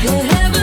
Show me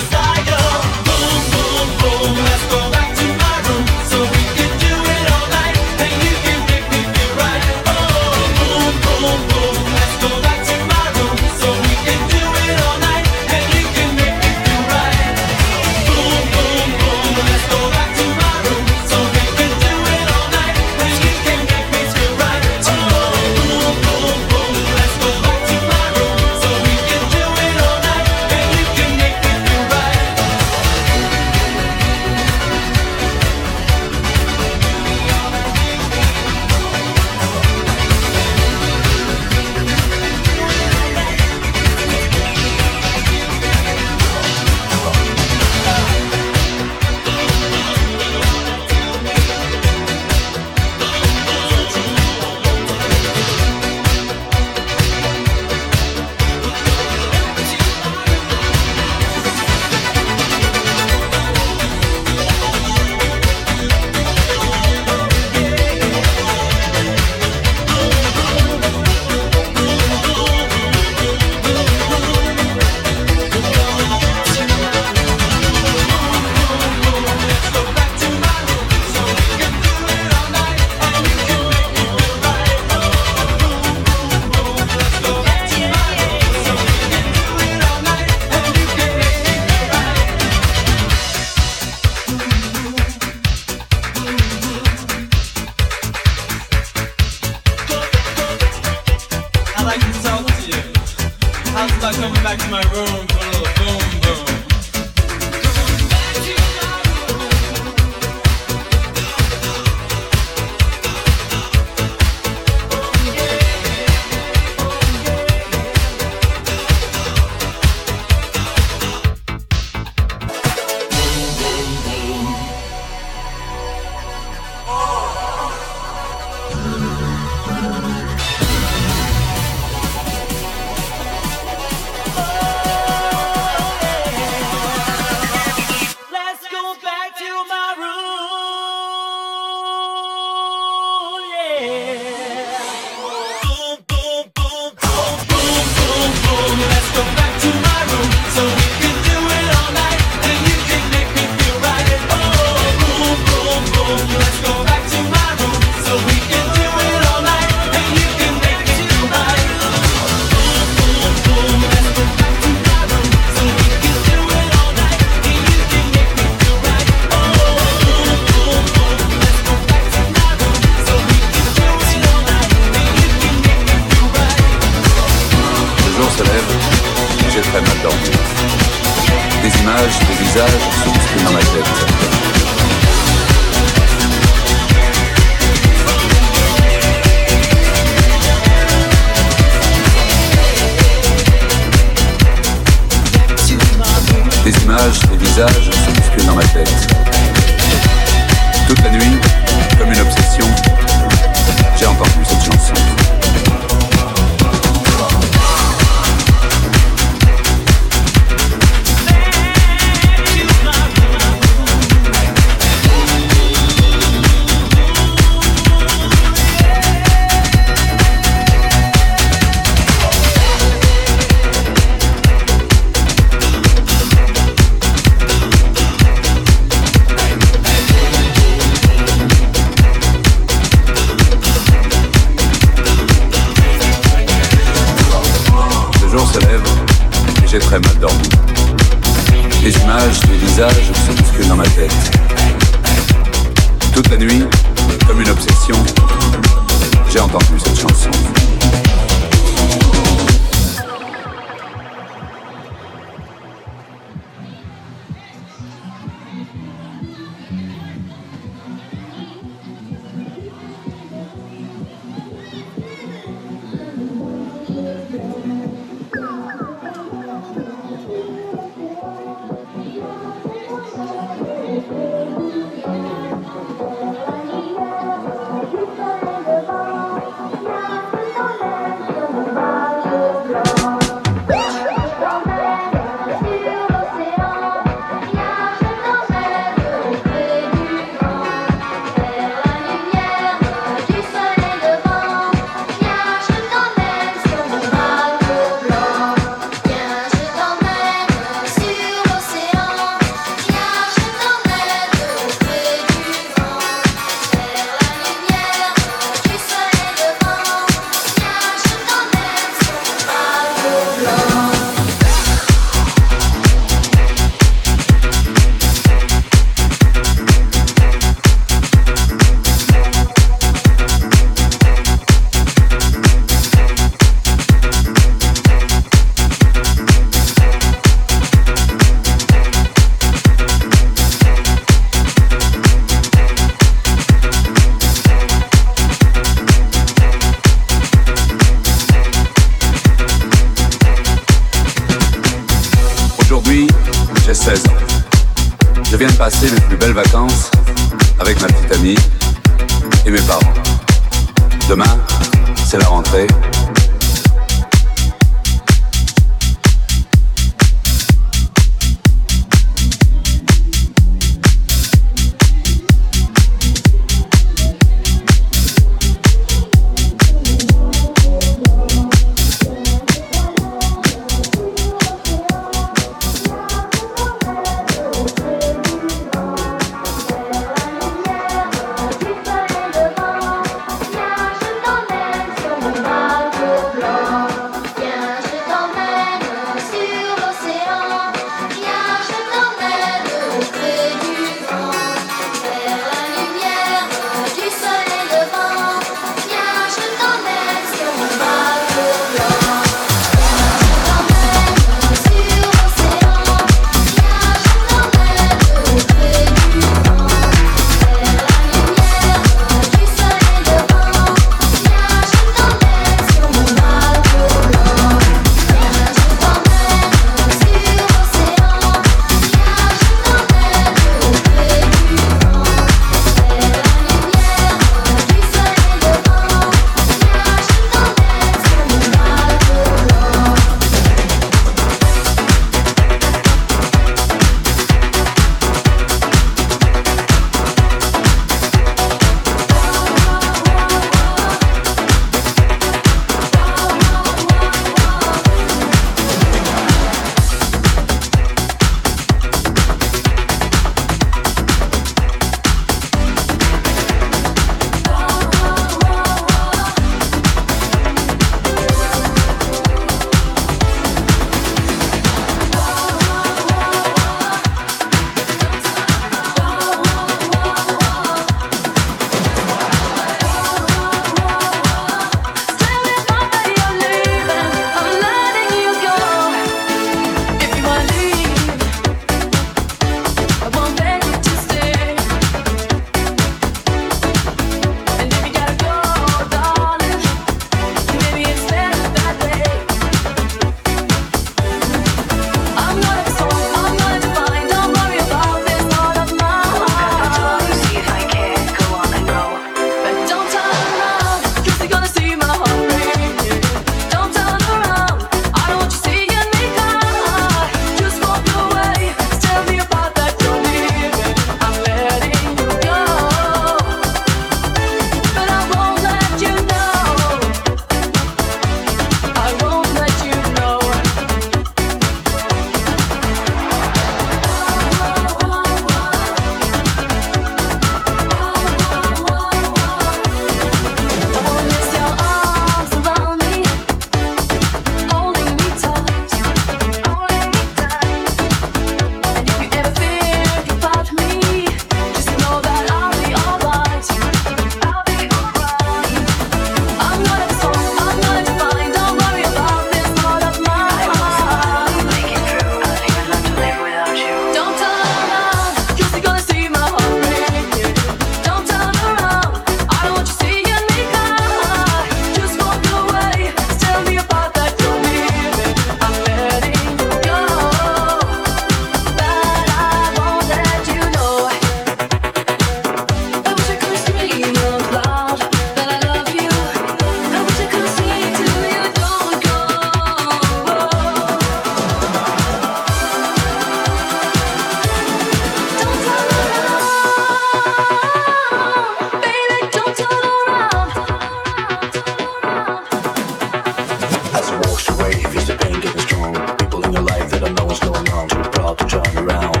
to turn around.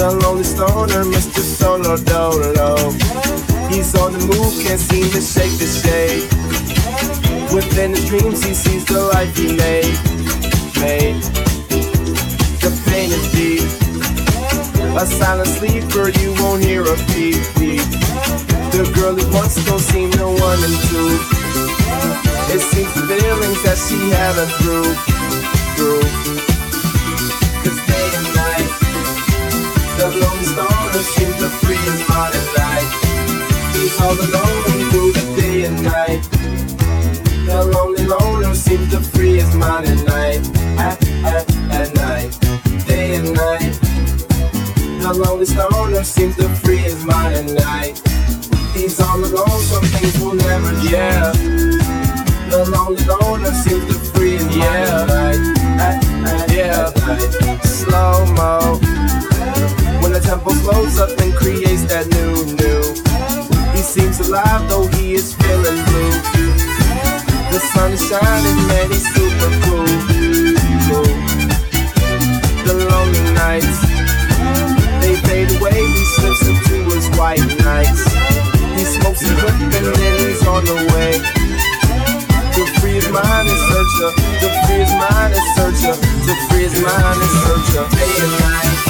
The lonely stoner, Mr. Solo Dolo. He's on the move, can't seem to shake the shade. Within his dreams, he sees the life he made. Made. The pain is deep. A silent sleeper, you won't hear a beep beep. The girl he wants don't seem to want him to. It seems the feelings that she haven't through, through. Stoner seems to free his mind at night. He's all alone through the day and night. The lonely loner seems to free his mind at night, at, at, at night, day and night. The lonely stoner seems to free his mind at night. He's all alone, some things will never change. Yeah. The lonely loner seems to free his yeah. mind at, at, yeah. At Slow mo. Tempo slows up and creates that new, new. He seems alive though he is feeling blue. The sun is shining, man, he's super cool. The lonely nights, they fade away, he slips into his white nights. He smokes a hook and then he's on the way. To free his mind and search. To free his mind and search her. To free his mind and search. Day and night.